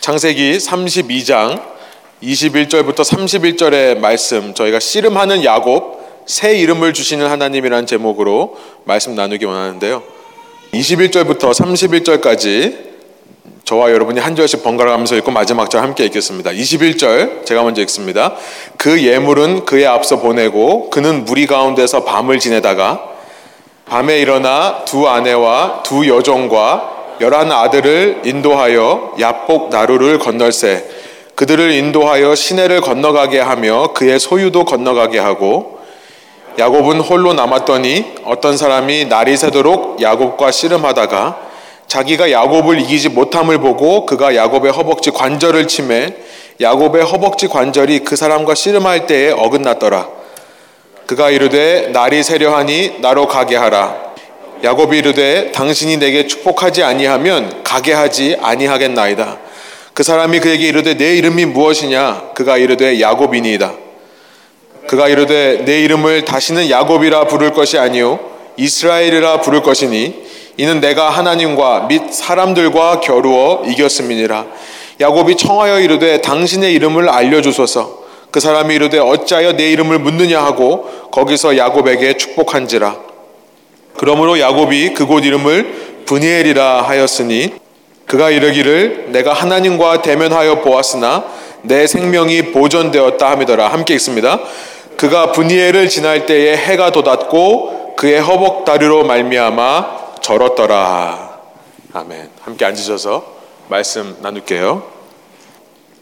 창세기 32장 21절부터 31절의 말씀 저희가 씨름하는 야곱 새 이름을 주시는 하나님이라는 제목으로 말씀 나누기 원하는데요. 21절부터 31절까지 저와 여러분이 한 절씩 번갈아 가면서 읽고 마지막 절 함께 읽겠습니다. 21절 제가 먼저 읽습니다. 그 예물은 그의 앞서 보내고 그는 무리 가운데서 밤을 지내다가 밤에 일어나 두 아내와 두 여종과 열한 아들을 인도하여 야복 나루를 건널세. 그들을 인도하여 시내를 건너가게 하며 그의 소유도 건너가게 하고 야곱은 홀로 남았더니 어떤 사람이 날이 새도록 야곱과 씨름하다가 자기가 야곱을 이기지 못함을 보고 그가 야곱의 허벅지 관절을 치매 야곱의 허벅지 관절이 그 사람과 씨름할 때에 어긋났더라. 그가 이르되 날이 새려하니 나로 가게 하라 야곱이 이르되 당신이 내게 축복하지 아니하면 가게 하지 아니하겠나이다. 그 사람이 그에게 이르되 내 이름이 무엇이냐? 그가 이르되 야곱이니이다. 그가 이르되 내 이름을 다시는 야곱이라 부를 것이 아니요 이스라엘이라 부를 것이니 이는 내가 하나님과 및 사람들과 겨루어 이겼음이니라. 야곱이 청하여 이르되 당신의 이름을 알려주소서. 그 사람이 이르되 어찌하여 내 이름을 묻느냐 하고 거기서 야곱에게 축복한지라. 그러므로 야곱이 그곳 이름을 분이엘이라 하였으니 그가 이르기를 내가 하나님과 대면하여 보았으나 내 생명이 보존되었다 함이더라. 함께 읽습니다. 그가 분이엘을 지날 때에 해가 돋았고 그의 허벅 다리로 말미암아 절었더라. 아멘. 함께 앉으셔서 말씀 나눌게요.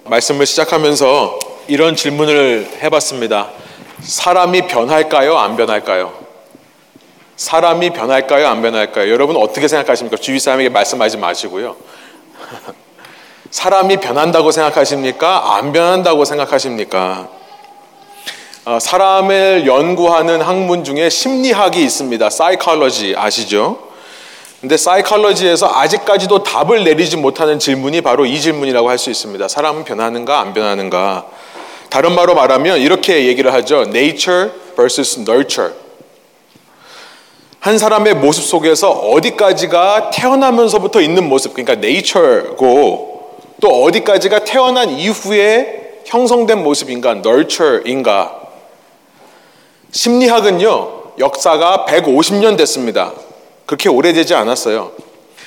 말씀을 시작하면서 이런 질문을 해봤습니다. 사람이 변할까요? 안 변할까요? 사람이 변할까요? 안 변할까요? 여러분 어떻게 생각하십니까? 주위 사람에게 말씀하지 마시고요. 사람이 변한다고 생각하십니까? 안 변한다고 생각하십니까? 어, 사람을 연구하는 학문 중에 심리학이 있습니다. 사이컬러지 아시죠? 근데 사이컬러지에서 아직까지도 답을 내리지 못하는 질문이 바로 이 질문이라고 할 수 있습니다. 사람은 변하는가 안 변하는가? 다른 말로 말하면 이렇게 얘기를 하죠. nature versus nurture. 한 사람의 모습 속에서 어디까지가 태어나면서부터 있는 모습, 그러니까 네이처고 또 어디까지가 태어난 이후에 형성된 모습인가, 널처인가. 심리학은요, 역사가 150년 됐습니다. 그렇게 오래되지 않았어요.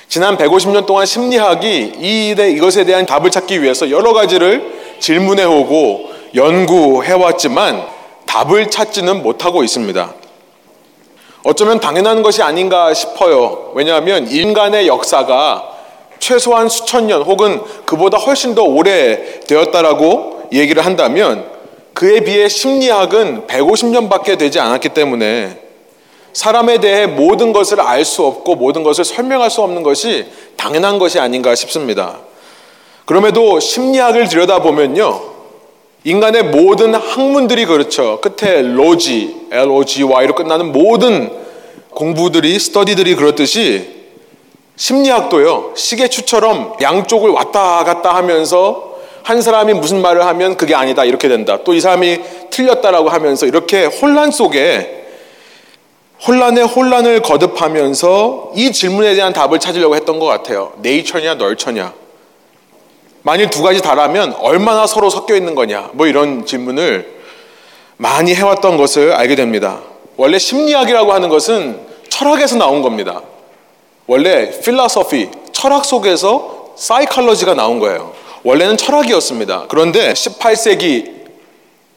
지난 150년 동안 심리학이 이 일에 이것에 대한 답을 찾기 위해서 여러 가지를 질문해 오고 연구해 왔지만 답을 찾지는 못하고 있습니다. 어쩌면 당연한 것이 아닌가 싶어요. 왜냐하면 인간의 역사가 최소한 수천 년 혹은 그보다 훨씬 더 오래 되었다라고 얘기를 한다면 그에 비해 심리학은 150년밖에 되지 않았기 때문에 사람에 대해 모든 것을 알 수 없고 모든 것을 설명할 수 없는 것이 당연한 것이 아닌가 싶습니다. 그럼에도 심리학을 들여다보면요. 인간의 모든 학문들이 그렇죠. 끝에 로지, L-O-GY로 끝나는 모든 공부들이, 스터디들이 그렇듯이 심리학도요, 시계추처럼 양쪽을 왔다 갔다 하면서 한 사람이 무슨 말을 하면 그게 아니다, 이렇게 된다. 또 이 사람이 틀렸다라고 하면서 이렇게 혼란 속에 혼란에 혼란을 거듭하면서 이 질문에 대한 답을 찾으려고 했던 것 같아요. 네이처냐, 널처냐. 만일 두 가지 다라면 얼마나 서로 섞여 있는 거냐 뭐 이런 질문을 많이 해왔던 것을 알게 됩니다. 원래 심리학이라고 하는 것은 철학에서 나온 겁니다. 원래 필라소피 철학 속에서 사이칼러지가 나온 거예요. 원래는 철학이었습니다. 그런데 18세기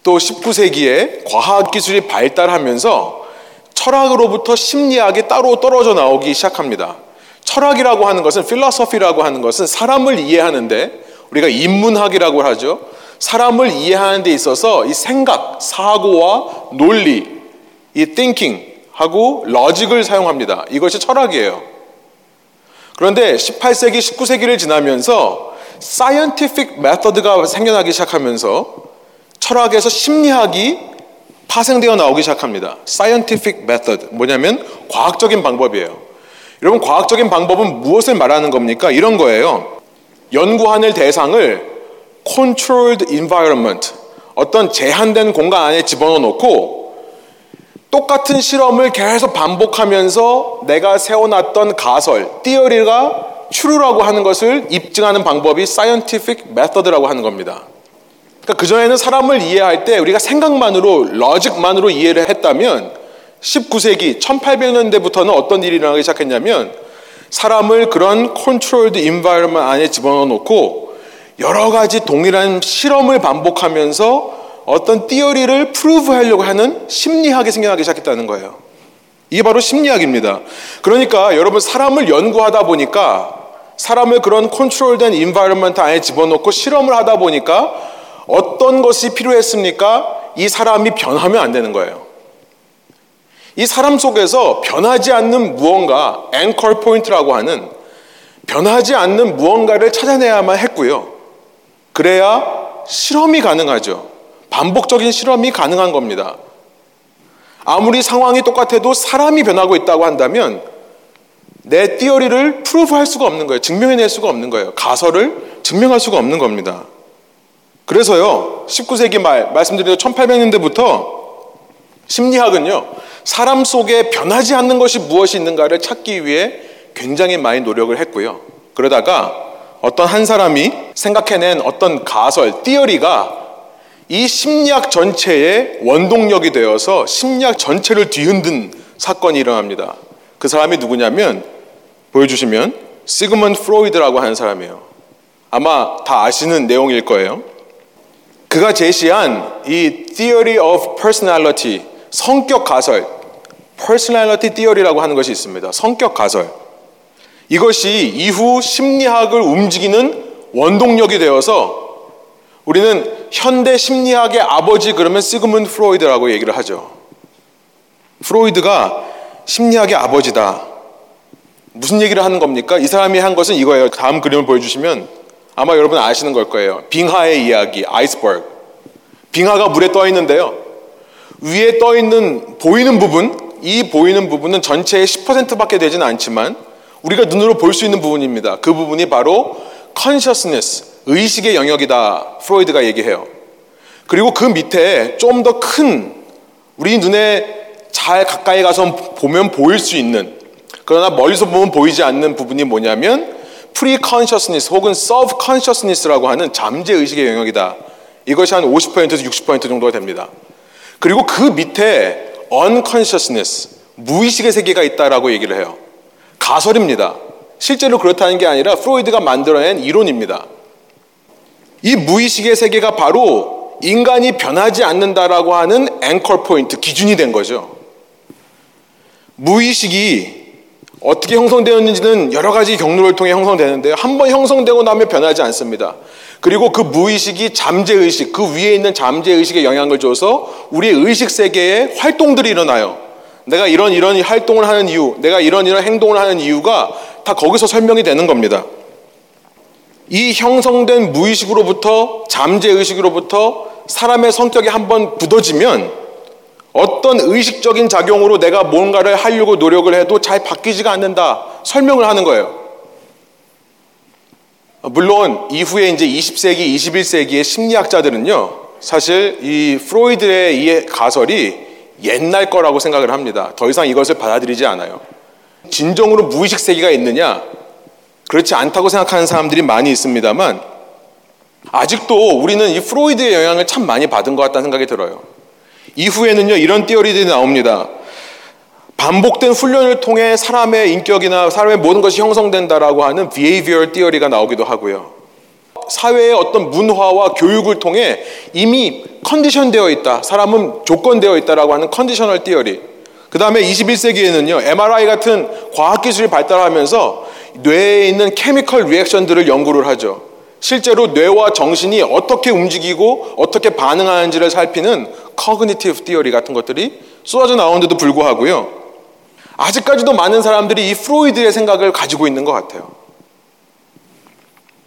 또 19세기에 과학 기술이 발달하면서 철학으로부터 심리학이 따로 떨어져 나오기 시작합니다. 철학이라고 하는 것은 필라소피라고 하는 것은 사람을 이해하는데 우리가 인문학이라고 하죠. 사람을 이해하는 데 있어서 이 생각, 사고와 논리, 이 thinking하고 logic을 사용합니다. 이것이 철학이에요. 그런데 18세기, 19세기를 지나면서 scientific method가 생겨나기 시작하면서 철학에서 심리학이 파생되어 나오기 시작합니다. scientific method 뭐냐면 과학적인 방법이에요. 여러분 과학적인 방법은 무엇을 말하는 겁니까? 이런 거예요. 연구하는 대상을 controlled environment, 어떤 제한된 공간 안에 집어넣어 놓고 똑같은 실험을 계속 반복하면서 내가 세워놨던 가설, 띠어리가 true라고 하는 것을 입증하는 방법이 scientific method라고 하는 겁니다. 그러니까 그전에는 사람을 이해할 때 우리가 생각만으로, 러직만으로 이해를 했다면 19세기, 1800년대부터는 어떤 일이 일어나기 시작했냐면 사람을 그런 controlled environment 안에 집어넣어 놓고 여러 가지 동일한 실험을 반복하면서 어떤 theory를 prove 하려고 하는 심리학이 생겨나기 시작했다는 거예요. 이게 바로 심리학입니다. 그러니까 여러분 사람을 연구하다 보니까 사람을 그런 컨트롤된 environment 안에 집어넣고 실험을 하다 보니까 어떤 것이 필요했습니까? 이 사람이 변하면 안 되는 거예요. 이 사람 속에서 변하지 않는 무언가, 앵컬 포인트라고 하는 변하지 않는 무언가를 찾아내야만 했고요. 그래야 실험이 가능하죠. 반복적인 실험이 가능한 겁니다. 아무리 상황이 똑같아도 사람이 변하고 있다고 한다면 내 띠어리를 프루브할 수가 없는 거예요. 증명해낼 수가 없는 거예요. 가설을 증명할 수가 없는 겁니다. 그래서요, 19세기 말, 말씀드린 1800년대부터 심리학은요, 사람 속에 변하지 않는 것이 무엇이 있는가를 찾기 위해 굉장히 많이 노력을 했고요. 그러다가 어떤 한 사람이 생각해낸 어떤 가설, 띠어리가 이 심리학 전체의 원동력이 되어서 심리학 전체를 뒤흔든 사건이 일어납니다. 그 사람이 누구냐면 보여주시면 시그먼 프로이드라고 하는 사람이에요. 아마 다 아시는 내용일 거예요. 그가 제시한 이 Theory of Personality, 성격 가설, Personality Theory라고 하는 것이 있습니다. 성격 가설. 이것이 이후 심리학을 움직이는 원동력이 되어서 우리는 현대 심리학의 아버지 그러면 시그문 프로이드라고 얘기를 하죠. 프로이드가 심리학의 아버지다. 무슨 얘기를 하는 겁니까? 이 사람이 한 것은 이거예요. 다음 그림을 보여주시면 아마 여러분 아시는 걸 거예요. 빙하의 이야기, 아이스버그. 빙하가 물에 떠 있는데요. 위에 떠 있는 보이는 부분, 이 보이는 부분은 전체의 10%밖에 되지는 않지만 우리가 눈으로 볼 수 있는 부분입니다. 그 부분이 바로 consciousness, 의식의 영역이다. 프로이드가 얘기해요. 그리고 그 밑에 좀 더 큰 우리 눈에 잘 가까이 가서 보면 보일 수 있는 그러나 멀리서 보면 보이지 않는 부분이 뭐냐면 pre-consciousness 혹은 subconsciousness라고 하는 잠재 의식의 영역이다. 이것이 한 50%에서 60% 정도가 됩니다. 그리고 그 밑에 unconsciousness 무의식의 세계가 있다라고 얘기를 해요. 가설입니다. 실제로 그렇다는 게 아니라 프로이드가 만들어낸 이론입니다. 이 무의식의 세계가 바로 인간이 변하지 않는다라고 하는 anchor point, 기준이 된 거죠. 무의식이 어떻게 형성되었는지는 여러 가지 경로를 통해 형성되는데요. 한 번 형성되고 나면 변하지 않습니다. 그리고 그 무의식이 잠재의식, 그 위에 있는 잠재의식에 영향을 줘서 우리의 의식 세계에 활동들이 일어나요. 내가 이런 이런 활동을 하는 이유, 내가 이런 이런 행동을 하는 이유가 다 거기서 설명이 되는 겁니다. 이 형성된 무의식으로부터 잠재의식으로부터 사람의 성격이 한번 굳어지면 어떤 의식적인 작용으로 내가 뭔가를 하려고 노력을 해도 잘 바뀌지가 않는다. 설명을 하는 거예요. 물론 이후에 이제 20세기, 21세기의 심리학자들은요. 사실 이 프로이드의 이 가설이 옛날 거라고 생각을 합니다. 더 이상 이것을 받아들이지 않아요. 진정으로 무의식 세계가 있느냐? 그렇지 않다고 생각하는 사람들이 많이 있습니다만 아직도 우리는 이 프로이드의 영향을 참 많이 받은 것 같다는 생각이 들어요. 이후에는요, 이런 theory들이 나옵니다. 반복된 훈련을 통해 사람의 인격이나 사람의 모든 것이 형성된다라고 하는 behavior theory가 나오기도 하고요. 사회의 어떤 문화와 교육을 통해 이미 컨디션 되어 있다. 사람은 조건되어 있다라고 하는 conditional theory. 그 다음에 21세기에는요, MRI 같은 과학기술이 발달하면서 뇌에 있는 chemical reaction들을 연구를 하죠. 실제로 뇌와 정신이 어떻게 움직이고 어떻게 반응하는지를 살피는 cognitive theory 같은 것들이 쏟아져 나오는데도 불구하고요. 아직까지도 많은 사람들이 이 프로이드의 생각을 가지고 있는 것 같아요.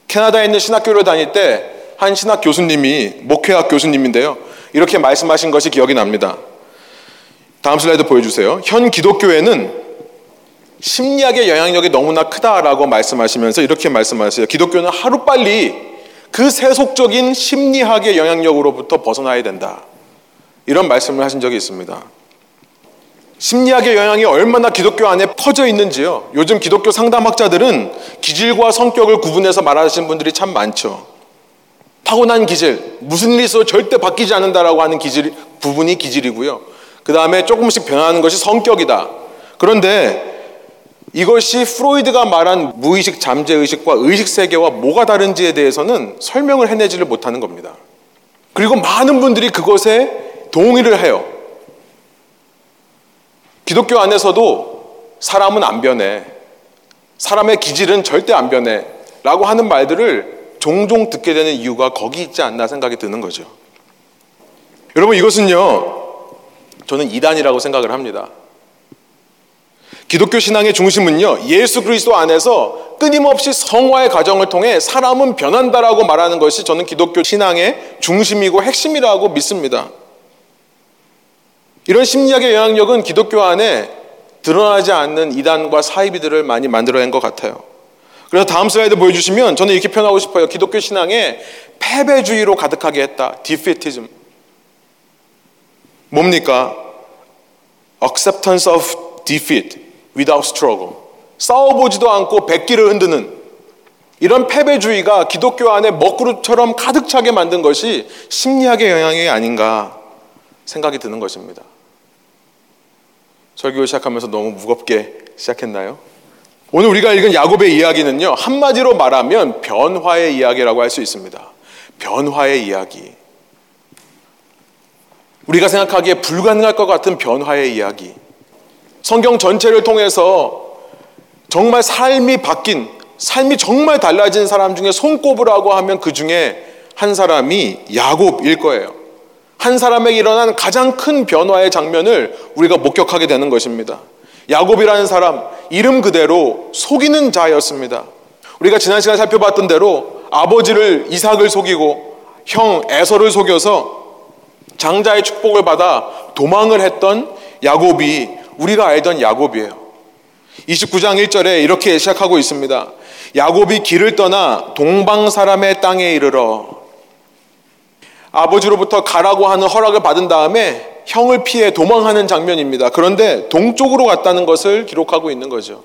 캐나다에 있는 신학교를 다닐 때 한 신학 교수님이 목회학 교수님인데요. 이렇게 말씀하신 것이 기억이 납니다. 다음 슬라이드 보여주세요. 현 기독교에는 심리학의 영향력이 너무나 크다라고 말씀하시면서 이렇게 말씀하세요. 기독교는 하루빨리 그 세속적인 심리학의 영향력으로부터 벗어나야 된다. 이런 말씀을 하신 적이 있습니다. 심리학의 영향이 얼마나 기독교 안에 퍼져 있는지요. 요즘 기독교 상담학자들은 기질과 성격을 구분해서 말하시는 분들이 참 많죠. 타고난 기질, 무슨 일이 있어도 절대 바뀌지 않는다라고 하는 기질, 부분이 기질이고요. 그 다음에 조금씩 변하는 것이 성격이다. 그런데 이것이 프로이드가 말한 무의식 잠재의식과 의식 세계와 뭐가 다른지에 대해서는 설명을 해내지를 못하는 겁니다. 그리고 많은 분들이 그것에 동의를 해요. 기독교 안에서도 사람은 안 변해. 사람의 기질은 절대 안 변해. 라고 하는 말들을 종종 듣게 되는 이유가 거기 있지 않나 생각이 드는 거죠. 여러분, 이것은요, 저는 이단이라고 생각을 합니다. 기독교 신앙의 중심은요, 예수 그리스도 안에서 끊임없이 성화의 과정을 통해 사람은 변한다라고 말하는 것이 저는 기독교 신앙의 중심이고 핵심이라고 믿습니다. 이런 심리학의 영향력은 기독교 안에 드러나지 않는 이단과 사이비들을 많이 만들어낸 것 같아요. 그래서 다음 슬라이드 보여주시면 저는 이렇게 표현하고 싶어요. 기독교 신앙에 패배주의로 가득하게 했다. 디피티즘. 뭡니까? acceptance of defeat without struggle. 싸워보지도 않고 백기를 흔드는 이런 패배주의가 기독교 안에 먹그릇처럼 가득 차게 만든 것이 심리학의 영향이 아닌가 생각이 드는 것입니다. 설교 시작하면서 너무 무겁게 시작했나요? 오늘 우리가 읽은 야곱의 이야기는요, 한마디로 말하면 변화의 이야기라고 할 수 있습니다. 변화의 이야기. 우리가 생각하기에 불가능할 것 같은 변화의 이야기. 성경 전체를 통해서 정말 삶이 바뀐, 삶이 정말 달라진 사람 중에 손꼽으라고 하면 그 중에 한 사람이 야곱일 거예요. 한 사람에게 일어난 가장 큰 변화의 장면을 우리가 목격하게 되는 것입니다. 야곱이라는 사람 이름 그대로 속이는 자였습니다. 우리가 지난 시간에 살펴봤던 대로 아버지를 이삭을 속이고 형 에서를 속여서 장자의 축복을 받아 도망을 했던 야곱이 우리가 알던 야곱이에요. 29장 1절에 이렇게 시작하고 있습니다. 야곱이 길을 떠나 동방 사람의 땅에 이르러 아버지로부터 가라고 하는 허락을 받은 다음에 형을 피해 도망하는 장면입니다. 그런데 동쪽으로 갔다는 것을 기록하고 있는 거죠.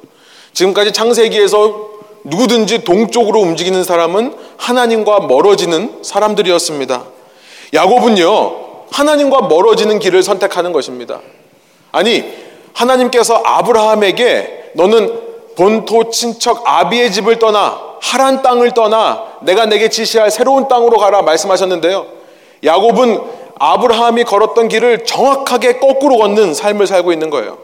지금까지 창세기에서 누구든지 동쪽으로 움직이는 사람은 하나님과 멀어지는 사람들이었습니다. 야곱은요, 하나님과 멀어지는 길을 선택하는 것입니다. 아니, 하나님께서 아브라함에게 너는 본토 친척 아비의 집을 떠나 하란 땅을 떠나 내가 네게 지시할 새로운 땅으로 가라 말씀하셨는데요. 야곱은 아브라함이 걸었던 길을 정확하게 거꾸로 걷는 삶을 살고 있는 거예요.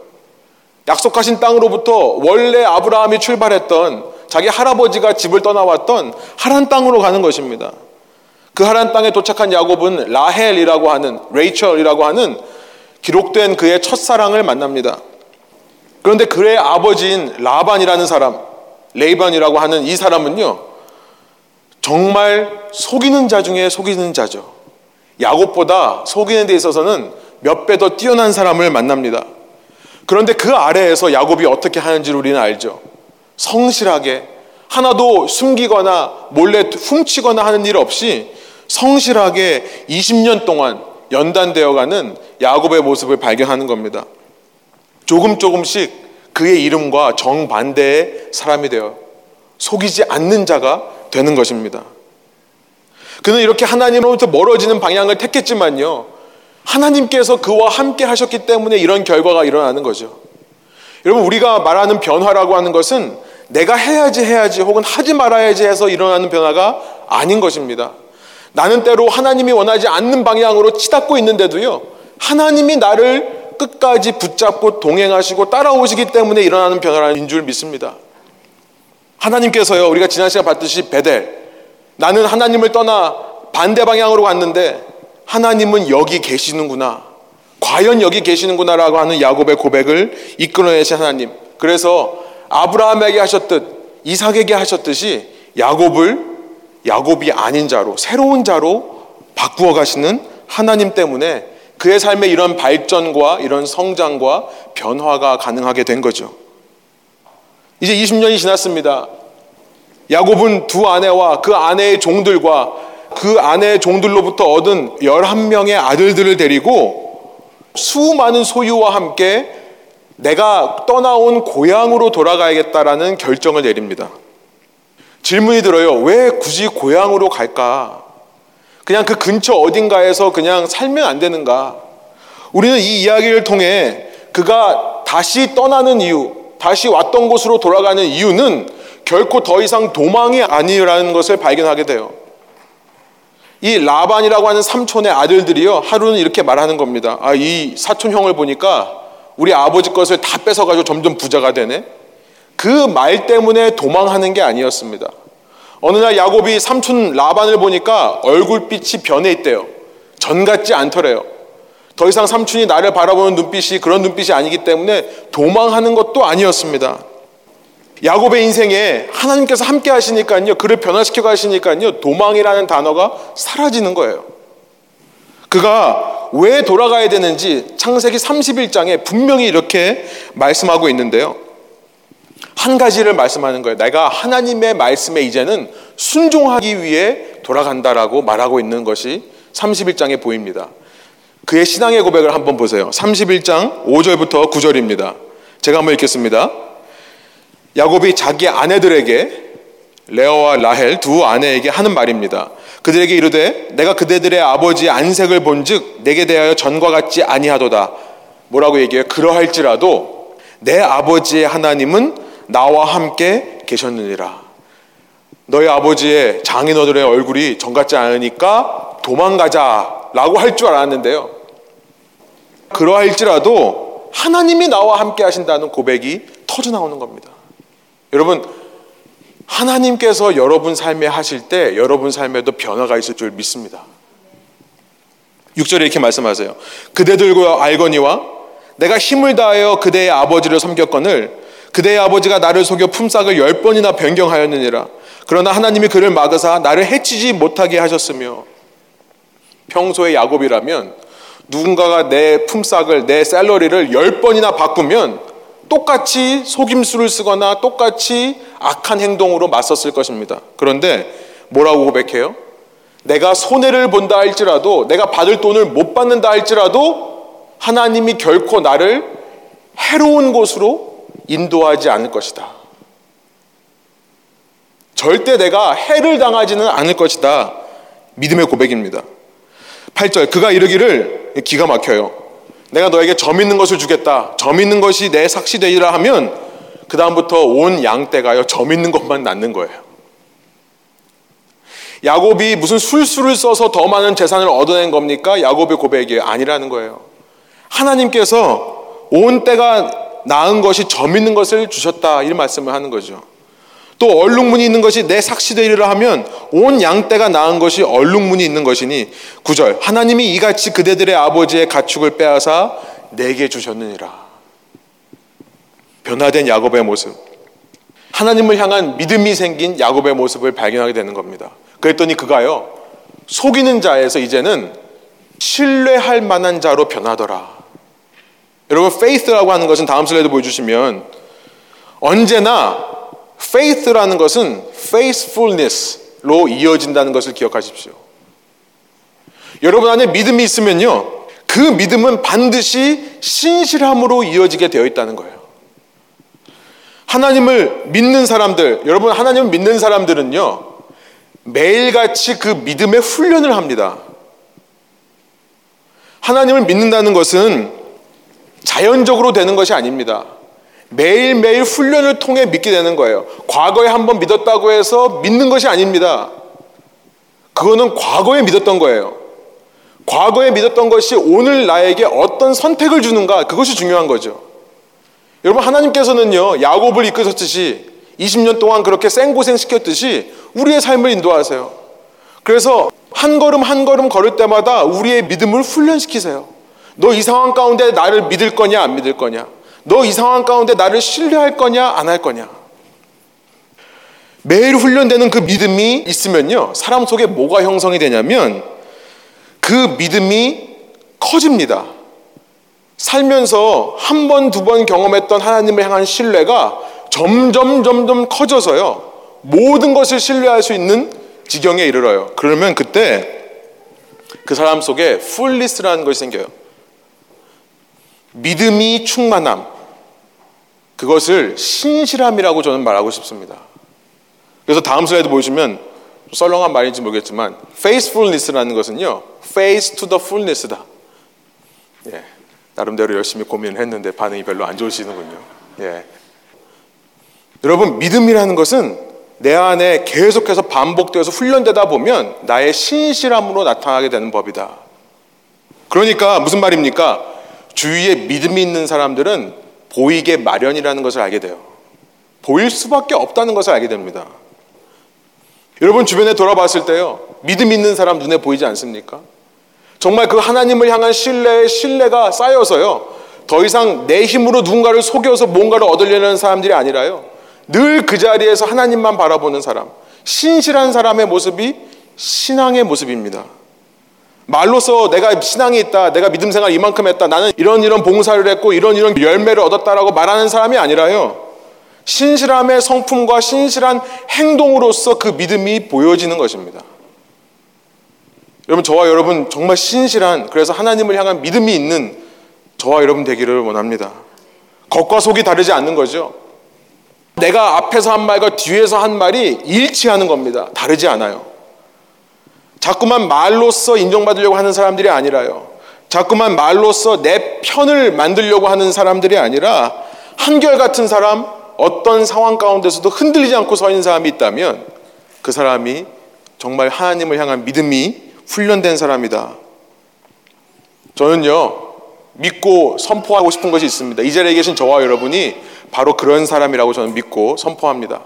약속하신 땅으로부터 원래 아브라함이 출발했던 자기 할아버지가 집을 떠나왔던 하란 땅으로 가는 것입니다. 그 하란 땅에 도착한 야곱은 라헬이라고 하는 레이첼이라고 하는 기록된 그의 첫사랑을 만납니다. 그런데 그의 아버지인 라반이라는 사람, 레이반이라고 하는 이 사람은요, 정말 속이는 자 중에 속이는 자죠. 야곱보다 속이는 데 있어서는 몇 배 더 뛰어난 사람을 만납니다. 그런데 그 아래에서 야곱이 어떻게 하는지를 우리는 알죠. 성실하게 하나도 숨기거나 몰래 훔치거나 하는 일 없이 성실하게 20년 동안 연단되어 가는 야곱의 모습을 발견하는 겁니다. 조금 조금씩 그의 이름과 정반대의 사람이 되어 속이지 않는 자가 되는 것입니다. 그는 이렇게 하나님으로부터 멀어지는 방향을 택했지만요. 하나님께서 그와 함께 하셨기 때문에 이런 결과가 일어나는 거죠. 여러분, 우리가 말하는 변화라고 하는 것은 내가 해야지 해야지 혹은 하지 말아야지 해서 일어나는 변화가 아닌 것입니다. 나는 때로 하나님이 원하지 않는 방향으로 치닫고 있는데도요, 하나님이 나를 끝까지 붙잡고 동행하시고 따라오시기 때문에 일어나는 변화라는 줄 믿습니다. 하나님께서요, 우리가 지난 시간 봤듯이 베델, 나는 하나님을 떠나 반대 방향으로 갔는데 하나님은 여기 계시는구나. 과연 여기 계시는구나라고 하는 야곱의 고백을 이끌어내신 하나님. 그래서 아브라함에게 하셨듯 이삭에게 하셨듯이 야곱을 야곱이 아닌 자로 새로운 자로 바꾸어 가시는 하나님 때문에 그의 삶에 이런 발전과 이런 성장과 변화가 가능하게 된 거죠. 이제 20년이 지났습니다. 야곱은 두 아내와 그 아내의 종들과 그 아내의 종들로부터 얻은 11명의 아들들을 데리고 수많은 소유와 함께 내가 떠나온 고향으로 돌아가야겠다라는 결정을 내립니다. 질문이 들어요. 왜 굳이 고향으로 갈까? 그냥 그 근처 어딘가에서 그냥 살면 안 되는가? 우리는 이 이야기를 통해 그가 다시 떠나는 이유, 다시 왔던 곳으로 돌아가는 이유는 결코 더 이상 도망이 아니라는 것을 발견하게 돼요. 이 라반이라고 하는 삼촌의 아들들이요, 하루는 이렇게 말하는 겁니다. 아, 이 사촌 형을 보니까 우리 아버지 것을 다 뺏어가지고 점점 부자가 되네? 그 말 때문에 도망하는 게 아니었습니다. 어느 날 야곱이 삼촌 라반을 보니까 얼굴빛이 변해 있대요. 전 같지 않더래요. 더 이상 삼촌이 나를 바라보는 눈빛이 그런 눈빛이 아니기 때문에 도망하는 것도 아니었습니다. 야곱의 인생에 하나님께서 함께 하시니까요. 그를 변화시켜 가시니까요. 도망이라는 단어가 사라지는 거예요. 그가 왜 돌아가야 되는지 창세기 31장에 분명히 이렇게 말씀하고 있는데요. 한 가지를 말씀하는 거예요. 내가 하나님의 말씀에 이제는 순종하기 위해 돌아간다라고 말하고 있는 것이 31장에 보입니다. 그의 신앙의 고백을 한번 보세요. 31장 5절부터 9절입니다. 제가 한번 읽겠습니다. 야곱이 자기 아내들에게 레어와 라헬 두 아내에게 하는 말입니다. 그들에게 이르되 내가 그대들의 아버지 안색을 본즉 내게 대하여 전과 같지 아니하도다. 뭐라고 얘기해요? 그러할지라도 내 아버지의 하나님은 나와 함께 계셨느니라. 너희 아버지의 장인어들의 얼굴이 전 같지 않으니까 도망가자라고 할 줄 알았는데요. 그러할지라도 하나님이 나와 함께 하신다는 고백이 터져 나오는 겁니다. 여러분, 하나님께서 여러분 삶에 하실 때 여러분 삶에도 변화가 있을 줄 믿습니다. 6절에 이렇게 말씀하세요. 그대들과 알거니와 내가 힘을 다하여 그대의 아버지를 섬겼거늘 그대의 아버지가 나를 속여 품삯을 열 번이나 변경하였느니라. 그러나 하나님이 그를 막으사 나를 해치지 못하게 하셨으며 평소에 야곱이라면 누군가가 내 품삯을 내 셀러리를 열 번이나 바꾸면 똑같이 속임수를 쓰거나 똑같이 악한 행동으로 맞섰을 것입니다. 그런데 뭐라고 고백해요? 내가 손해를 본다 할지라도 내가 받을 돈을 못 받는다 할지라도 하나님이 결코 나를 해로운 곳으로 인도하지 않을 것이다. 절대 내가 해를 당하지는 않을 것이다. 믿음의 고백입니다. 8절 그가 이르기를 기가 막혀요. 내가 너에게 점 있는 것을 주겠다. 점 있는 것이 내 삭시 되리라 하면 그 다음부터 온 양떼가요 점 있는 것만 낳는 거예요. 야곱이 무슨 술수를 써서 더 많은 재산을 얻어낸 겁니까? 야곱의 고백이 아니라는 거예요. 하나님께서 온 때가 낳은 것이 점 있는 것을 주셨다 이런 말씀을 하는 거죠. 또 얼룩무늬 있는 것이 내 삭시되리라 하면 온 양떼가 낳은 것이 얼룩무늬 있는 것이니 구절 하나님이 이같이 그대들의 아버지의 가축을 빼앗아 내게 주셨느니라. 변화된 야곱의 모습. 하나님을 향한 믿음이 생긴 야곱의 모습을 발견하게 되는 겁니다. 그랬더니 그가요. 속이는 자에서 이제는 신뢰할 만한 자로 변하더라. 여러분 faith라고 하는 것은 다음 슬라이드 보여 주시면 언제나 faith라는 것은 faithfulness로 이어진다는 것을 기억하십시오. 여러분 안에 믿음이 있으면요. 그 믿음은 반드시 신실함으로 이어지게 되어 있다는 거예요. 하나님을 믿는 사람들, 여러분 하나님을 믿는 사람들은요. 매일같이 그 믿음의 훈련을 합니다. 하나님을 믿는다는 것은 자연적으로 되는 것이 아닙니다. 매일매일 훈련을 통해 믿게 되는 거예요. 과거에 한번 믿었다고 해서 믿는 것이 아닙니다. 그거는 과거에 믿었던 거예요. 과거에 믿었던 것이 오늘 나에게 어떤 선택을 주는가 그것이 중요한 거죠. 여러분 하나님께서는요 야곱을 이끄셨듯이 20년 동안 그렇게 생고생 시켰듯이 우리의 삶을 인도하세요. 그래서 한 걸음 한 걸음 걸을 때마다 우리의 믿음을 훈련시키세요. 너 이 상황 가운데 나를 믿을 거냐 안 믿을 거냐? 너 이 상황 가운데 나를 신뢰할 거냐, 안 할 거냐. 매일 훈련되는 그 믿음이 있으면요. 사람 속에 뭐가 형성이 되냐면 그 믿음이 커집니다. 살면서 한 번, 두 번 경험했던 하나님을 향한 신뢰가 점점, 점점 커져서요. 모든 것을 신뢰할 수 있는 지경에 이르러요. 그러면 그때 그 사람 속에 풀리스라는 것이 생겨요. 믿음이 충만함, 그것을 신실함이라고 저는 말하고 싶습니다. 그래서 다음 슬라이드 보시면 썰렁한 말인지 모르겠지만 faithfulness라는 것은요. face to the fullness다. 예. 나름대로 열심히 고민을 했는데 반응이 별로 안 좋으시는군요. 예. 여러분 믿음이라는 것은 내 안에 계속해서 반복되어서 훈련되다 보면 나의 신실함으로 나타나게 되는 법이다. 그러니까 무슨 말입니까? 주위에 믿음이 있는 사람들은 보이게 마련이라는 것을 알게 돼요. 보일 수밖에 없다는 것을 알게 됩니다. 여러분 주변에 돌아봤을 때요. 믿음 있는 사람 눈에 보이지 않습니까? 정말 그 하나님을 향한 신뢰의 신뢰가 쌓여서요. 더 이상 내 힘으로 누군가를 속여서 뭔가를 얻으려는 사람들이 아니라요. 늘 그 자리에서 하나님만 바라보는 사람, 신실한 사람의 모습이 신앙의 모습입니다. 말로써 내가 신앙이 있다, 내가 믿음 생활 이만큼 했다, 나는 이런 이런 봉사를 했고 이런 이런 열매를 얻었다라고 말하는 사람이 아니라요. 신실함의 성품과 신실한 행동으로서 그 믿음이 보여지는 것입니다. 여러분 저와 여러분 정말 신실한 그래서 하나님을 향한 믿음이 있는 저와 여러분 되기를 원합니다. 겉과 속이 다르지 않는 거죠. 내가 앞에서 한 말과 뒤에서 한 말이 일치하는 겁니다. 다르지 않아요. 자꾸만 말로써 인정받으려고 하는 사람들이 아니라요. 자꾸만 말로써 내 편을 만들려고 하는 사람들이 아니라 한결같은 사람, 어떤 상황 가운데서도 흔들리지 않고 서 있는 사람이 있다면 그 사람이 정말 하나님을 향한 믿음이 훈련된 사람이다. 저는요, 믿고 선포하고 싶은 것이 있습니다. 이 자리에 계신 저와 여러분이 바로 그런 사람이라고 저는 믿고 선포합니다.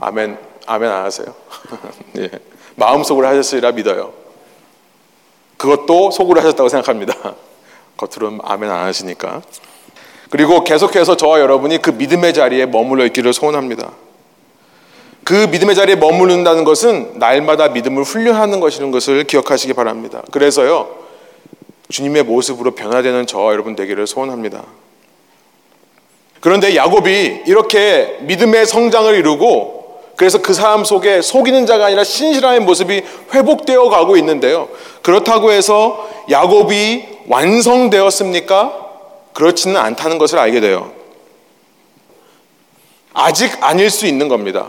아멘, 아멘 안 하세요? 예. 마음속으로 하셨으리라 믿어요. 그것도 속으로 하셨다고 생각합니다. 겉으로는 아멘 안 하시니까. 그리고 계속해서 저와 여러분이 그 믿음의 자리에 머물러 있기를 소원합니다. 그 믿음의 자리에 머무른다는 것은 날마다 믿음을 훈련하는 것이라는 것을 기억하시기 바랍니다. 그래서요, 주님의 모습으로 변화되는 저와 여러분 되기를 소원합니다. 그런데 야곱이 이렇게 믿음의 성장을 이루고 그래서 그 사람 속에 속이는 자가 아니라 신실함의 모습이 회복되어 가고 있는데요. 그렇다고 해서 야곱이 완성되었습니까? 그렇지는 않다는 것을 알게 돼요. 아직 아닐 수 있는 겁니다.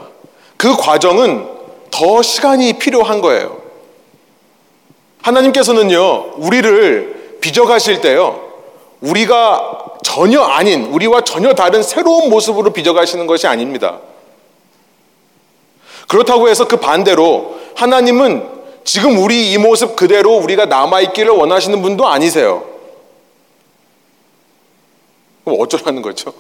그 과정은 더 시간이 필요한 거예요. 하나님께서는요, 우리를 빚어가실 때요, 우리가 전혀 아닌, 우리와 전혀 다른 새로운 모습으로 빚어가시는 것이 아닙니다. 그렇다고 해서 그 반대로 하나님은 지금 우리 이 모습 그대로 우리가 남아있기를 원하시는 분도 아니세요. 그럼 어쩌라는 거죠?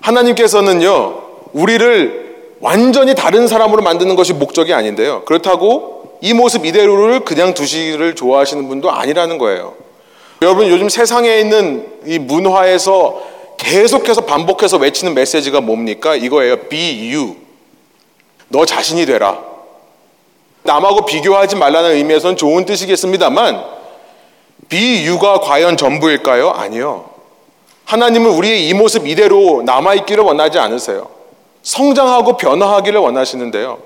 하나님께서는요, 우리를 완전히 다른 사람으로 만드는 것이 목적이 아닌데요. 그렇다고 이 모습 이대로를 그냥 두시기를 좋아하시는 분도 아니라는 거예요. 여러분, 요즘 세상에 있는 이 문화에서 계속해서 반복해서 외치는 메시지가 뭡니까? 이거예요. Be you. 너 자신이 되라. 남하고 비교하지 말라는 의미에서는 좋은 뜻이겠습니다만 비유가 과연 전부일까요? 아니요. 하나님은 우리의 이 모습 이대로 남아있기를 원하지 않으세요. 성장하고 변화하기를 원하시는데요.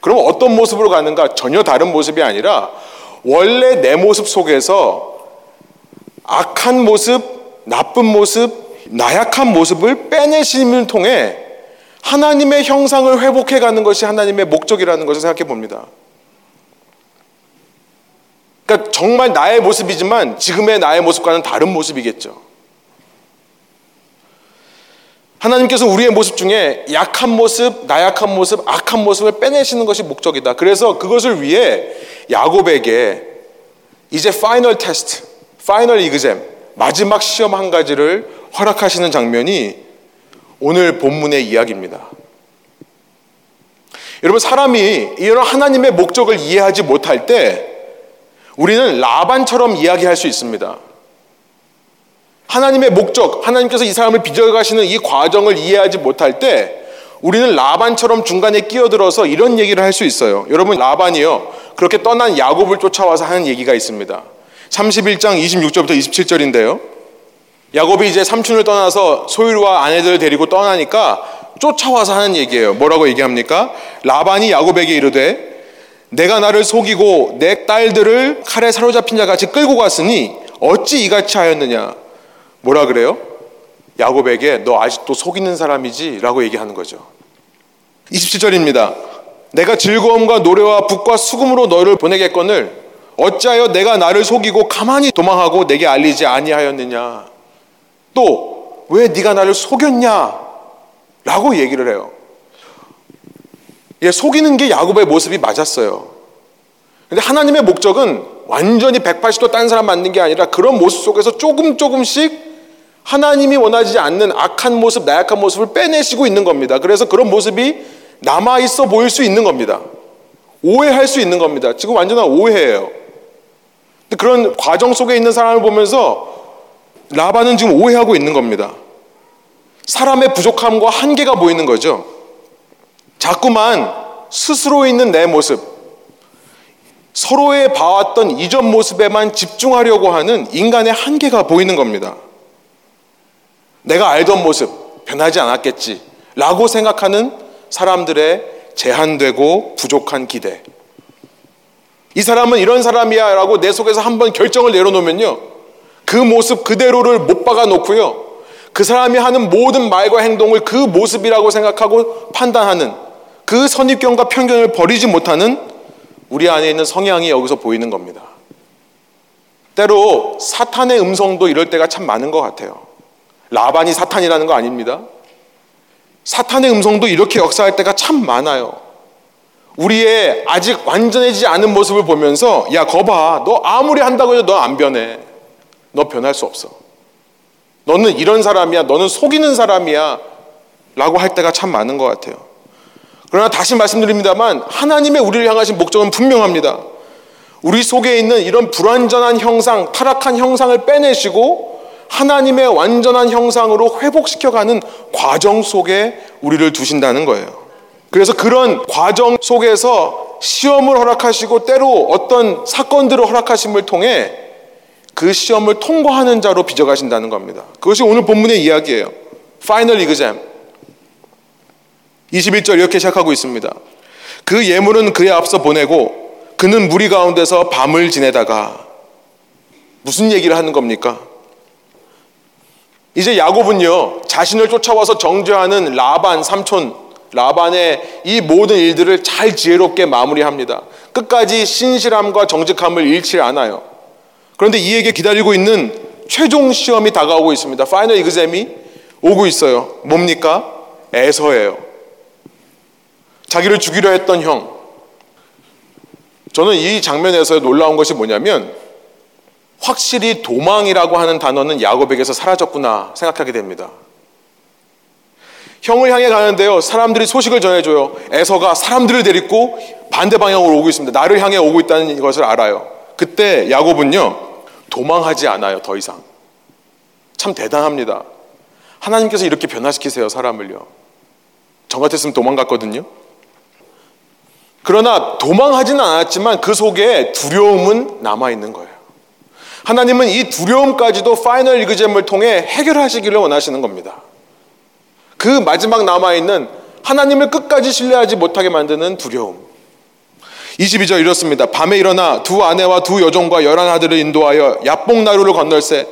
그럼 어떤 모습으로 가는가? 전혀 다른 모습이 아니라 원래 내 모습 속에서 악한 모습, 나쁜 모습, 나약한 모습을 빼내심을 통해 하나님의 형상을 회복해 가는 것이 하나님의 목적이라는 것을 생각해 봅니다. 그러니까 정말 나의 모습이지만 지금의 나의 모습과는 다른 모습이겠죠. 하나님께서 우리의 모습 중에 약한 모습, 나약한 모습, 악한 모습을 빼내시는 것이 목적이다. 그래서 그것을 위해 야곱에게 이제 final test, final exam, 마지막 시험 한 가지를 허락하시는 장면이 오늘 본문의 이야기입니다. 여러분, 사람이 이런 하나님의 목적을 이해하지 못할 때 우리는 라반처럼 이야기할 수 있습니다. 하나님의 목적, 하나님께서 이 사람을 빚어가시는 이 과정을 이해하지 못할 때 우리는 라반처럼 중간에 끼어들어서 이런 얘기를 할 수 있어요. 여러분, 라반이요. 그렇게 떠난 야곱을 쫓아와서 하는 얘기가 있습니다. 31장 26절부터 27절인데요. 야곱이 이제 삼촌을 떠나서 소율과 아내들을 데리고 떠나니까 쫓아와서 하는 얘기예요. 뭐라고 얘기합니까? 라반이 야곱에게 이르되 내가 나를 속이고 내 딸들을 칼에 사로잡힌 자 같이 끌고 갔으니 어찌 이같이 하였느냐? 뭐라 그래요? 야곱에게 너 아직도 속이는 사람이지? 라고 얘기하는 거죠. 27절입니다. 내가 즐거움과 노래와 북과 수금으로 너를 보내겠거늘 어찌하여 내가 나를 속이고 가만히 도망하고 내게 알리지 아니하였느냐? 또 왜 네가 나를 속였냐? 라고 얘기를 해요. 예, 속이는 게 야곱의 모습이 맞았어요. 근데 하나님의 목적은 완전히 180도 딴 사람 만든 게 아니라 그런 모습 속에서 조금 조금씩 하나님이 원하지 않는 악한 모습, 나약한 모습을 빼내시고 있는 겁니다. 그래서 그런 모습이 남아 있어 보일 수 있는 겁니다. 오해할 수 있는 겁니다. 지금 완전한 오해예요. 그런 과정 속에 있는 사람을 보면서 라반은 지금 오해하고 있는 겁니다. 사람의 부족함과 한계가 보이는 거죠. 자꾸만 스스로 있는 내 모습, 서로의 봐왔던 이전 모습에만 집중하려고 하는 인간의 한계가 보이는 겁니다. 내가 알던 모습, 변하지 않았겠지. 라고 생각하는 사람들의 제한되고 부족한 기대. 이 사람은 이런 사람이야 라고 내 속에서 한번 결정을 내려놓으면요. 그 모습 그대로를 못 박아 놓고요. 그 사람이 하는 모든 말과 행동을 그 모습이라고 생각하고 판단하는 그 선입견과 편견을 버리지 못하는 우리 안에 있는 성향이 여기서 보이는 겁니다. 때로 사탄의 음성도 이럴 때가 참 많은 것 같아요. 라반이 사탄이라는 거 아닙니다. 사탄의 음성도 이렇게 역사할 때가 참 많아요. 우리의 아직 완전해지지 않은 모습을 보면서 야 거봐 너 아무리 한다고 해도 너 안 변해. 너 변할 수 없어. 너는 이런 사람이야. 너는 속이는 사람이야. 라고 할 때가 참 많은 것 같아요. 그러나 다시 말씀드립니다만 하나님의 우리를 향하신 목적은 분명합니다. 우리 속에 있는 이런 불완전한 형상, 타락한 형상을 빼내시고 하나님의 완전한 형상으로 회복시켜가는 과정 속에 우리를 두신다는 거예요. 그래서 그런 과정 속에서 시험을 허락하시고 때로 어떤 사건들을 허락하심을 통해 그 시험을 통과하는 자로 빚어가신다는 겁니다. 그것이 오늘 본문의 이야기예요. 파이널 이그잼. 21절 이렇게 시작하고 있습니다. 그 예물은 그에 앞서 보내고 그는 무리 가운데서 밤을 지내다가 무슨 얘기를 하는 겁니까? 이제 야곱은요 자신을 쫓아와서 정죄하는 라반 삼촌 라반의 이 모든 일들을 잘 지혜롭게 마무리합니다. 끝까지 신실함과 정직함을 잃지 않아요. 그런데 이에게 기다리고 있는 최종 시험이 다가오고 있습니다. 파이널 이그잼이 오고 있어요. 뭡니까? 에서예요. 자기를 죽이려 했던 형. 저는 이 장면에서 놀라운 것이 뭐냐면 확실히 도망이라고 하는 단어는 야곱에게서 사라졌구나 생각하게 됩니다. 형을 향해 가는데요. 사람들이 소식을 전해줘요. 에서가 사람들을 데리고 반대 방향으로 오고 있습니다. 나를 향해 오고 있다는 것을 알아요. 그때 야곱은요. 도망하지 않아요. 더 이상. 참 대단합니다. 하나님께서 이렇게 변화시키세요. 사람을요. 저 같았으면 도망갔거든요. 그러나 도망하지는 않았지만 그 속에 두려움은 남아있는 거예요. 하나님은 이 두려움까지도 파이널 리그잼을 통해 해결하시기를 원하시는 겁니다. 그 마지막 남아있는 하나님을 끝까지 신뢰하지 못하게 만드는 두려움. 22절 이렇습니다. 밤에 일어나 두 아내와 두 여종과 열한 아들을 인도하여 야뽕나루를 건널세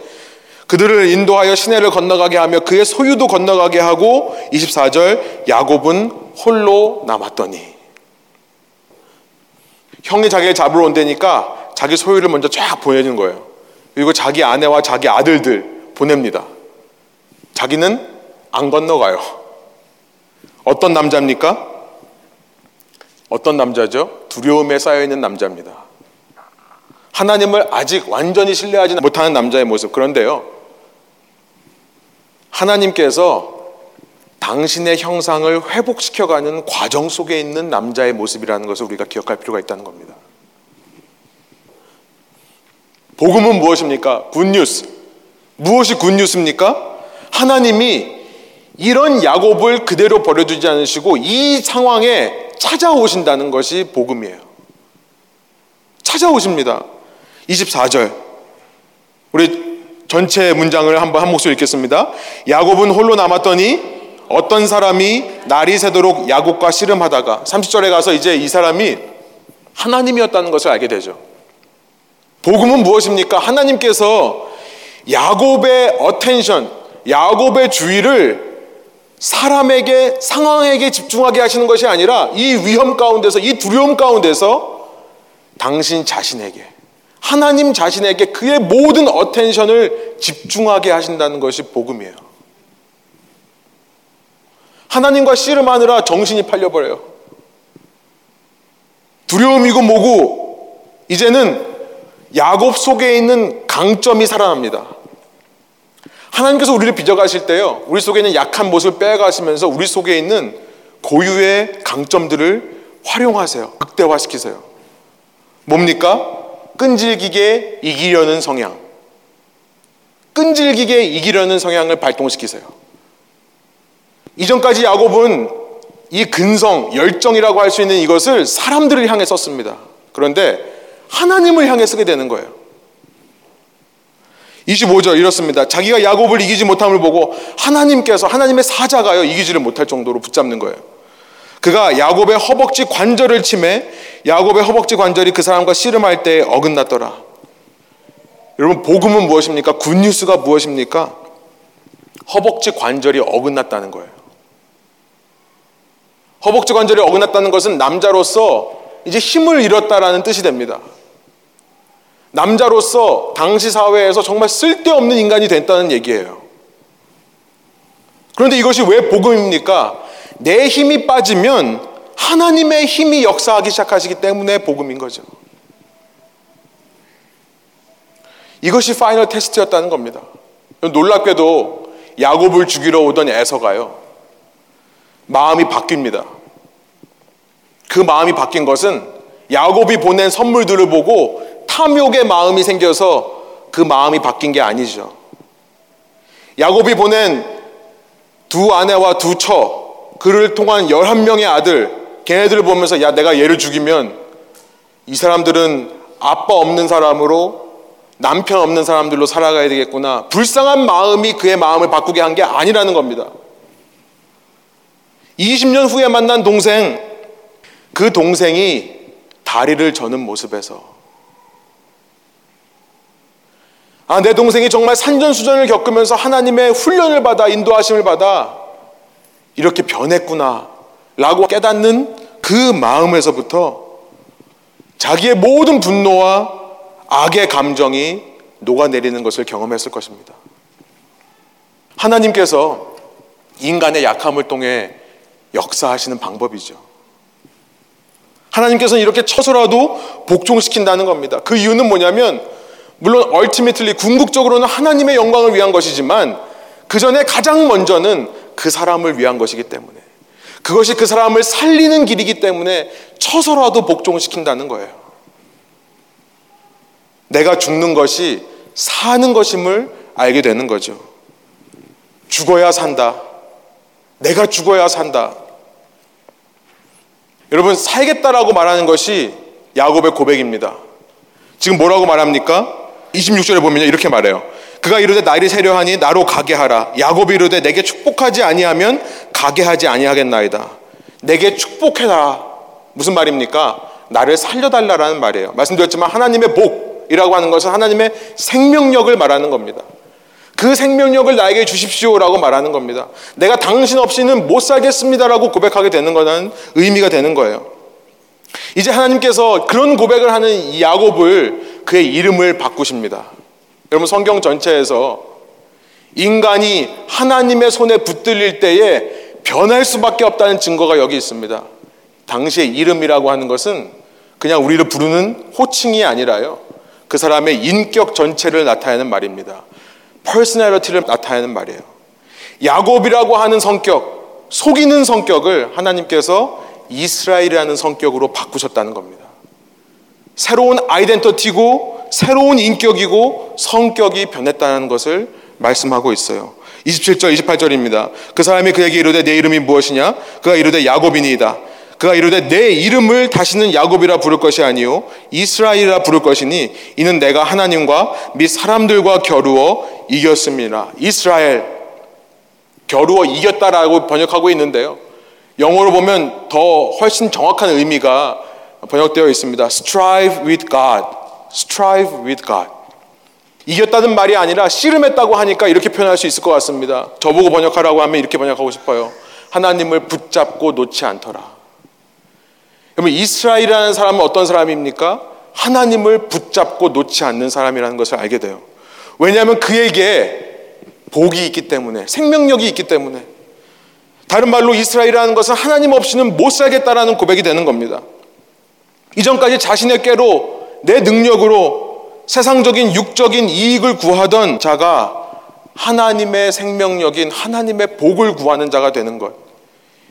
그들을 인도하여 시내를 건너가게 하며 그의 소유도 건너가게 하고 24절 야곱은 홀로 남았더니 형이 자기를 잡으러 온다니까 자기 소유를 먼저 쫙 보내주는 거예요. 그리고 자기 아내와 자기 아들들 보냅니다. 자기는 안 건너가요. 어떤 남자입니까? 어떤 남자죠? 두려움에 쌓여있는 남자입니다. 하나님을 아직 완전히 신뢰하지 못하는 남자의 모습. 그런데요, 하나님께서 당신의 형상을 회복시켜가는 과정 속에 있는 남자의 모습이라는 것을 우리가 기억할 필요가 있다는 겁니다. 복음은 무엇입니까? 굿뉴스. 무엇이 굿뉴스입니까? 하나님이 이런 야곱을 그대로 버려두지 않으시고 이 상황에 찾아오신다는 것이 복음이에요. 찾아오십니다. 24절. 우리 전체 문장을 한번 한 목소리 읽겠습니다. 야곱은 홀로 남았더니 어떤 사람이 날이 새도록 야곱과 씨름하다가 30절에 가서 이제 이 사람이 하나님이었다는 것을 알게 되죠. 복음은 무엇입니까? 하나님께서 야곱의 attention, 야곱의 주의를 사람에게 상황에게 집중하게 하시는 것이 아니라 이 위험 가운데서 이 두려움 가운데서 당신 자신에게 하나님 자신에게 그의 모든 어텐션을 집중하게 하신다는 것이 복음이에요. 하나님과 씨름하느라 정신이 팔려버려요. 두려움이고 뭐고 이제는 야곱 속에 있는 강점이 살아납니다. 하나님께서 우리를 빚어가실 때요, 우리 속에 있는 약한 모습을 빼가시면서 우리 속에 있는 고유의 강점들을 활용하세요. 극대화시키세요. 뭡니까? 끈질기게 이기려는 성향. 끈질기게 이기려는 성향을 발동시키세요. 이전까지 야곱은 이 근성, 열정이라고 할 수 있는 이것을 사람들을 향해 썼습니다. 그런데 하나님을 향해 쓰게 되는 거예요. 25절 이렇습니다. 자기가 야곱을 이기지 못함을 보고 하나님께서 하나님의 사자가요 이기지를 못할 정도로 붙잡는 거예요. 그가 야곱의 허벅지 관절을 침해 야곱의 허벅지 관절이 그 사람과 씨름할 때 어긋났더라. 여러분 복음은 무엇입니까? 굿뉴스가 무엇입니까? 허벅지 관절이 어긋났다는 거예요. 허벅지 관절이 어긋났다는 것은 남자로서 이제 힘을 잃었다라는 뜻이 됩니다. 남자로서 당시 사회에서 정말 쓸데없는 인간이 됐다는 얘기예요. 그런데 이것이 왜 복음입니까? 내 힘이 빠지면 하나님의 힘이 역사하기 시작하시기 때문에 복음인 거죠. 이것이 파이널 테스트였다는 겁니다. 놀랍게도 야곱을 죽이러 오던 에서가요. 마음이 바뀝니다. 그 마음이 바뀐 것은 야곱이 보낸 선물들을 보고 탐욕의 마음이 생겨서 그 마음이 바뀐 게 아니죠. 야곱이 보낸 두 아내와 두 처, 그를 통한 11명의 아들, 걔네들을 보면서 야, 내가 얘를 죽이면 이 사람들은 아빠 없는 사람으로 남편 없는 사람들로 살아가야 되겠구나. 불쌍한 마음이 그의 마음을 바꾸게 한 게 아니라는 겁니다. 20년 후에 만난 동생, 그 동생이 다리를 저는 모습에서 아, 내 동생이 정말 산전수전을 겪으면서 하나님의 훈련을 받아 인도하심을 받아 이렇게 변했구나 라고 깨닫는 그 마음에서부터 자기의 모든 분노와 악의 감정이 녹아내리는 것을 경험했을 것입니다. 하나님께서 인간의 약함을 통해 역사하시는 방법이죠. 하나님께서는 이렇게 쳐서라도 복종시킨다는 겁니다. 그 이유는 뭐냐면 물론 얼티미틀리 궁극적으로는 하나님의 영광을 위한 것이지만 그 전에 가장 먼저는 그 사람을 위한 것이기 때문에 그것이 그 사람을 살리는 길이기 때문에 쳐서라도 복종시킨다는 거예요. 내가 죽는 것이 사는 것임을 알게 되는 거죠. 죽어야 산다. 내가 죽어야 산다. 여러분 살겠다라고 말하는 것이 야곱의 고백입니다. 지금 뭐라고 말합니까? 26절에 보면 이렇게 말해요. 그가 이르되 날이 세려하니 나로 가게 하라. 야곱이 이르되 내게 축복하지 아니하면 가게 하지 아니하겠나이다. 내게 축복해라. 무슨 말입니까? 나를 살려달라라는 말이에요. 말씀드렸지만 하나님의 복이라고 하는 것은 하나님의 생명력을 말하는 겁니다. 그 생명력을 나에게 주십시오라고 말하는 겁니다. 내가 당신 없이는 못 살겠습니다라고 고백하게 되는 거는 의미가 되는 거예요. 이제 하나님께서 그런 고백을 하는 야곱을 그의 이름을 바꾸십니다. 여러분 성경 전체에서 인간이 하나님의 손에 붙들릴 때에 변할 수밖에 없다는 증거가 여기 있습니다. 당시의 이름이라고 하는 것은 그냥 우리를 부르는 호칭이 아니라요. 그 사람의 인격 전체를 나타내는 말입니다. personality를 나타내는 말이에요. 야곱이라고 하는 성격, 속이는 성격을 하나님께서 이스라엘이라는 성격으로 바꾸셨다는 겁니다. 새로운 identity고 새로운 인격이고 성격이 변했다는 것을 말씀하고 있어요. 27절, 28절입니다. 그 사람이 그에게 이르되 네 이름이 무엇이냐? 그가 이르되 야곱이니이다. 그가 이르되 내 이름을 다시는 야곱이라 부를 것이 아니요 이스라엘이라 부를 것이니 이는 내가 하나님과 및 사람들과 겨루어 이겼습니다. 이스라엘 겨루어 이겼다라고 번역하고 있는데요. 영어로 보면 더 훨씬 정확한 의미가 번역되어 있습니다. Strive with God. Strive with God. 이겼다는 말이 아니라 씨름했다고 하니까 이렇게 표현할 수 있을 것 같습니다. 저보고 번역하라고 하면 이렇게 번역하고 싶어요. 하나님을 붙잡고 놓지 않더라. 그러면 이스라엘이라는 사람은 어떤 사람입니까? 하나님을 붙잡고 놓지 않는 사람이라는 것을 알게 돼요. 왜냐하면 그에게 복이 있기 때문에 생명력이 있기 때문에 다른 말로 이스라엘이라는 것은 하나님 없이는 못 살겠다라는 고백이 되는 겁니다. 이전까지 자신의 깨로 내 능력으로 세상적인 육적인 이익을 구하던 자가 하나님의 생명력인 하나님의 복을 구하는 자가 되는 것.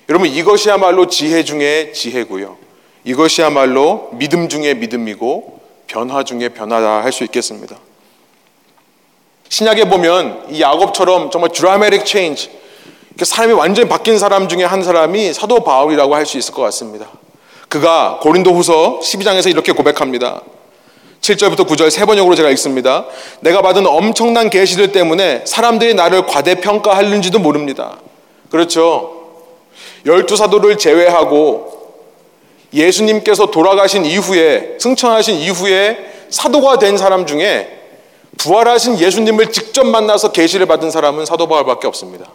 여러분 이것이야말로 지혜 중에 지혜고요. 이것이야말로 믿음 중에 믿음이고 변화 중에 변화다 할수 있겠습니다. 신약에 보면 이 야곱처럼 정말 드라마틱 체인지 사람이 완전히 바뀐 사람 중에 한 사람이 사도 바울이라고 할 수 있을 것 같습니다. 그가 고린도 후서 12장에서 이렇게 고백합니다. 7절부터 9절 세 번역으로 제가 읽습니다. 내가 받은 엄청난 계시들 때문에 사람들이 나를 과대평가하는지도 모릅니다. 그렇죠. 열두 사도를 제외하고 예수님께서 돌아가신 이후에 승천하신 이후에 사도가 된 사람 중에 부활하신 예수님을 직접 만나서 계시를 받은 사람은 사도 바울밖에 없습니다.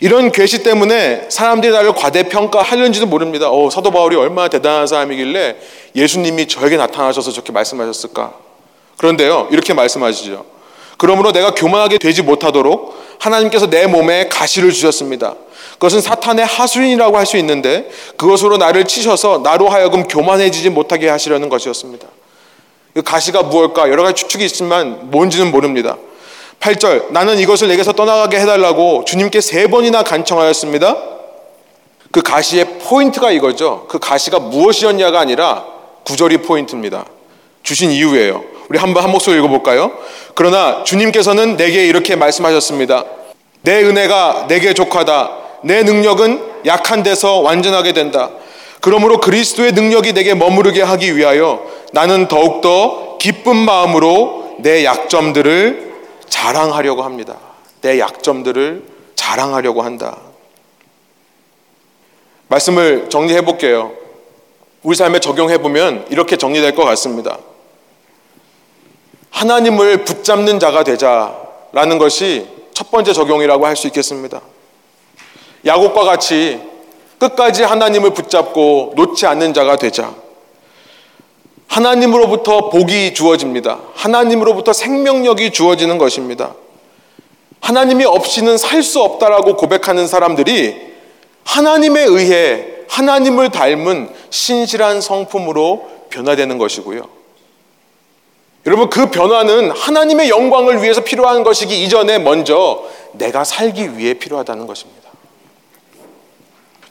이런 계시 때문에 사람들이 나를 과대평가하려는지도 모릅니다. 어, 사도 바울이 얼마나 대단한 사람이길래 예수님이 저에게 나타나셔서 저렇게 말씀하셨을까? 그런데요, 이렇게 말씀하시죠. 그러므로 내가 교만하게 되지 못하도록 하나님께서 내 몸에 가시를 주셨습니다. 그것은 사탄의 하수인이라고 할 수 있는데 그것으로 나를 치셔서 나로 하여금 교만해지지 못하게 하시려는 것이었습니다. 그 가시가 무엇일까? 여러 가지 추측이 있지만 뭔지는 모릅니다. 8절 나는 이것을 내게서 떠나가게 해달라고 주님께 세 번이나 간청하였습니다. 그 가시의 포인트가 이거죠. 그 가시가 무엇이었냐가 아니라 구절이 포인트입니다. 주신 이유예요. 우리 한번 한 목소리 읽어볼까요? 그러나 주님께서는 내게 이렇게 말씀하셨습니다. 내 은혜가 내게 족하다. 내 능력은 약한 데서 완전하게 된다. 그러므로 그리스도의 능력이 내게 머무르게 하기 위하여 나는 더욱더 기쁜 마음으로 내 약점들을 자랑하려고 합니다. 내 약점들을 자랑하려고 한다. 말씀을 정리해 볼게요. 우리 삶에 적용해 보면 이렇게 정리될 것 같습니다. 하나님을 붙잡는 자가 되자라는 것이 첫 번째 적용이라고 할 수 있겠습니다. 야곱과 같이 끝까지 하나님을 붙잡고 놓지 않는 자가 되자. 하나님으로부터 복이 주어집니다. 하나님으로부터 생명력이 주어지는 것입니다. 하나님이 없이는 살 수 없다라고 고백하는 사람들이 하나님에 의해 하나님을 닮은 신실한 성품으로 변화되는 것이고요. 여러분, 그 변화는 하나님의 영광을 위해서 필요한 것이기 이전에 먼저 내가 살기 위해 필요하다는 것입니다.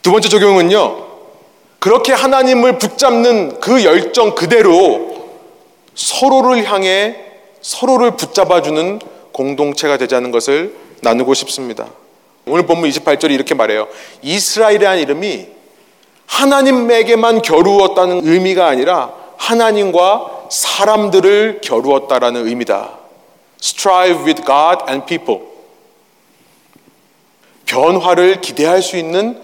두 번째 적용은요, 그렇게 하나님을 붙잡는 그 열정 그대로 서로를 향해 서로를 붙잡아주는 공동체가 되자는 것을 나누고 싶습니다. 오늘 본문 28절이 이렇게 말해요. 이스라엘이라는 이름이 하나님에게만 겨루었다는 의미가 아니라 하나님과 사람들을 겨루었다라는 의미다. Strive with God and people. 변화를 기대할 수 있는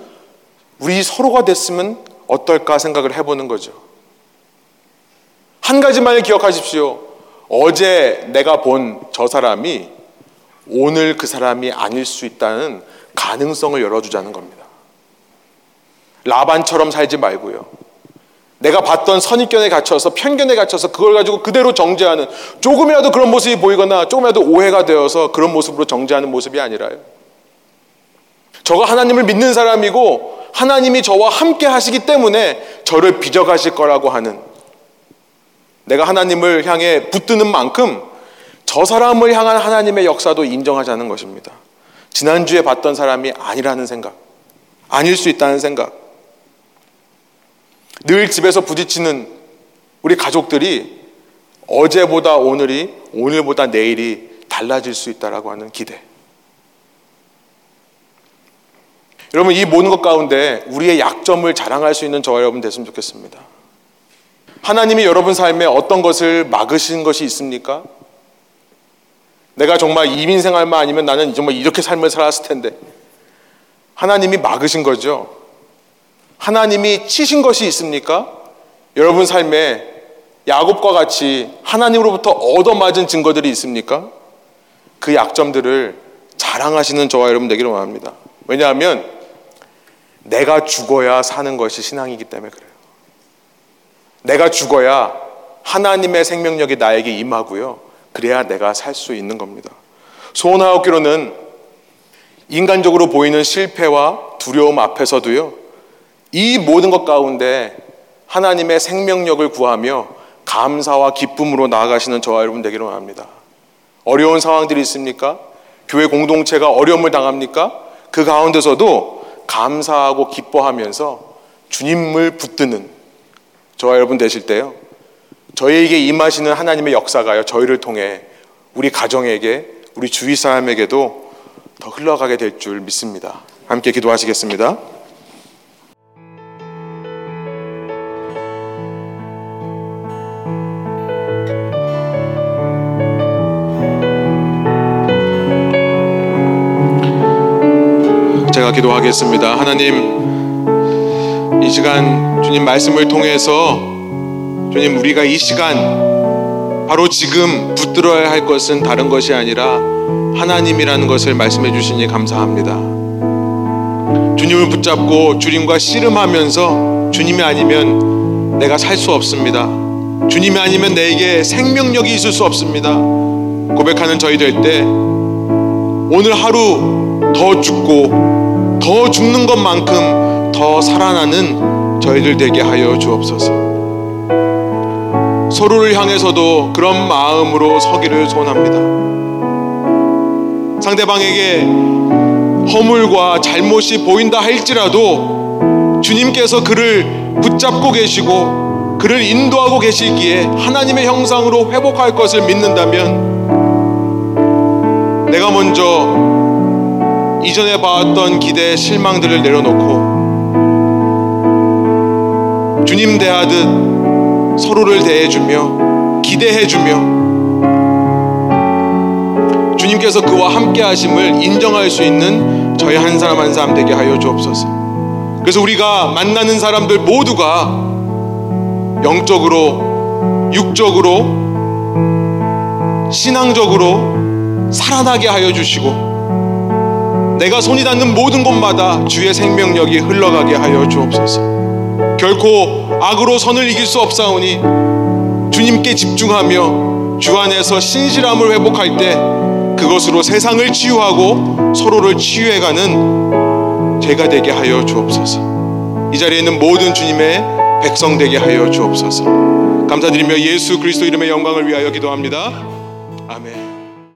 우리 서로가 됐으면 어떨까 생각을 해보는 거죠. 한 가지만을 기억하십시오. 어제 내가 본 저 사람이 오늘 그 사람이 아닐 수 있다는 가능성을 열어주자는 겁니다. 라반처럼 살지 말고요. 내가 봤던 선입견에 갇혀서 편견에 갇혀서 그걸 가지고 그대로 정죄하는 조금이라도 그런 모습이 보이거나 조금이라도 오해가 되어서 그런 모습으로 정죄하는 모습이 아니라요. 저가 하나님을 믿는 사람이고 하나님이 저와 함께 하시기 때문에 저를 빚어가실 거라고 하는 내가 하나님을 향해 붙드는 만큼 저 사람을 향한 하나님의 역사도 인정하자는 것입니다. 지난주에 봤던 사람이 아니라는 생각, 아닐 수 있다는 생각. 늘 집에서 부딪히는 우리 가족들이 어제보다 오늘이, 오늘보다 내일이 달라질 수 있다라고 하는 기대. 여러분, 이 모든 것 가운데 우리의 약점을 자랑할 수 있는 저와 여러분 됐으면 좋겠습니다. 하나님이 여러분 삶에 어떤 것을 막으신 것이 있습니까? 내가 정말 이민 생활만 아니면 나는 정말 이렇게 삶을 살았을 텐데. 하나님이 막으신 거죠. 하나님이 치신 것이 있습니까? 여러분 삶에 야곱과 같이 하나님으로부터 얻어맞은 증거들이 있습니까? 그 약점들을 자랑하시는 저와 여러분 되기를 원합니다. 왜냐하면 내가 죽어야 사는 것이 신앙이기 때문에 그래요. 내가 죽어야 하나님의 생명력이 나에게 임하고요. 그래야 내가 살 수 있는 겁니다. 소원하옵기로는 인간적으로 보이는 실패와 두려움 앞에서도요. 이 모든 것 가운데 하나님의 생명력을 구하며 감사와 기쁨으로 나아가시는 저와 여러분 되기를 원합니다. 어려운 상황들이 있습니까? 교회 공동체가 어려움을 당합니까? 그 가운데서도 감사하고 기뻐하면서 주님을 붙드는 저와 여러분 되실 때요. 저희에게 임하시는 하나님의 역사가요. 저희를 통해 우리 가정에게 우리 주위 사람에게도 더 흘러가게 될 줄 믿습니다. 함께 기도하시겠습니다. 기도하겠습니다. 하나님, 이 시간 주님 말씀을 통해서 주님 우리가 이 시간 바로 지금 붙들어야 할 것은 다른 것이 아니라 하나님이라는 것을 말씀해 주시니 감사합니다. 주님을 붙잡고 주님과 씨름하면서 주님이 아니면 내가 살 수 없습니다. 주님이 아니면 내게 생명력이 있을 수 없습니다. 고백하는 저희 될 때 오늘 하루 더 죽고 더 죽는 것만큼 더 살아나는 저희들 되게 하여 주옵소서. 서로를 향해서도 그런 마음으로 서기를 소원합니다. 상대방에게 허물과 잘못이 보인다 할지라도 주님께서 그를 붙잡고 계시고 그를 인도하고 계시기에 하나님의 형상으로 회복할 것을 믿는다면 내가 먼저 이전에 봐왔던 기대 실망들을 내려놓고 주님 대하듯 서로를 대해주며 기대해주며 주님께서 그와 함께 하심을 인정할 수 있는 저희 한 사람 한 사람 되게 하여 주옵소서. 그래서 우리가 만나는 사람들 모두가 영적으로, 육적으로, 신앙적으로 살아나게 하여 주시고 내가 손이 닿는 모든 곳마다 주의 생명력이 흘러가게 하여 주옵소서. 결코 악으로 선을 이길 수 없사오니 주님께 집중하며 주 안에서 신실함을 회복할 때 그것으로 세상을 치유하고 서로를 치유해가는 제가 되게 하여 주옵소서. 이 자리에 있는 모든 주님의 백성 되게 하여 주옵소서. 감사드리며 예수 그리스도 이름의 영광을 위하여 기도합니다. 아멘.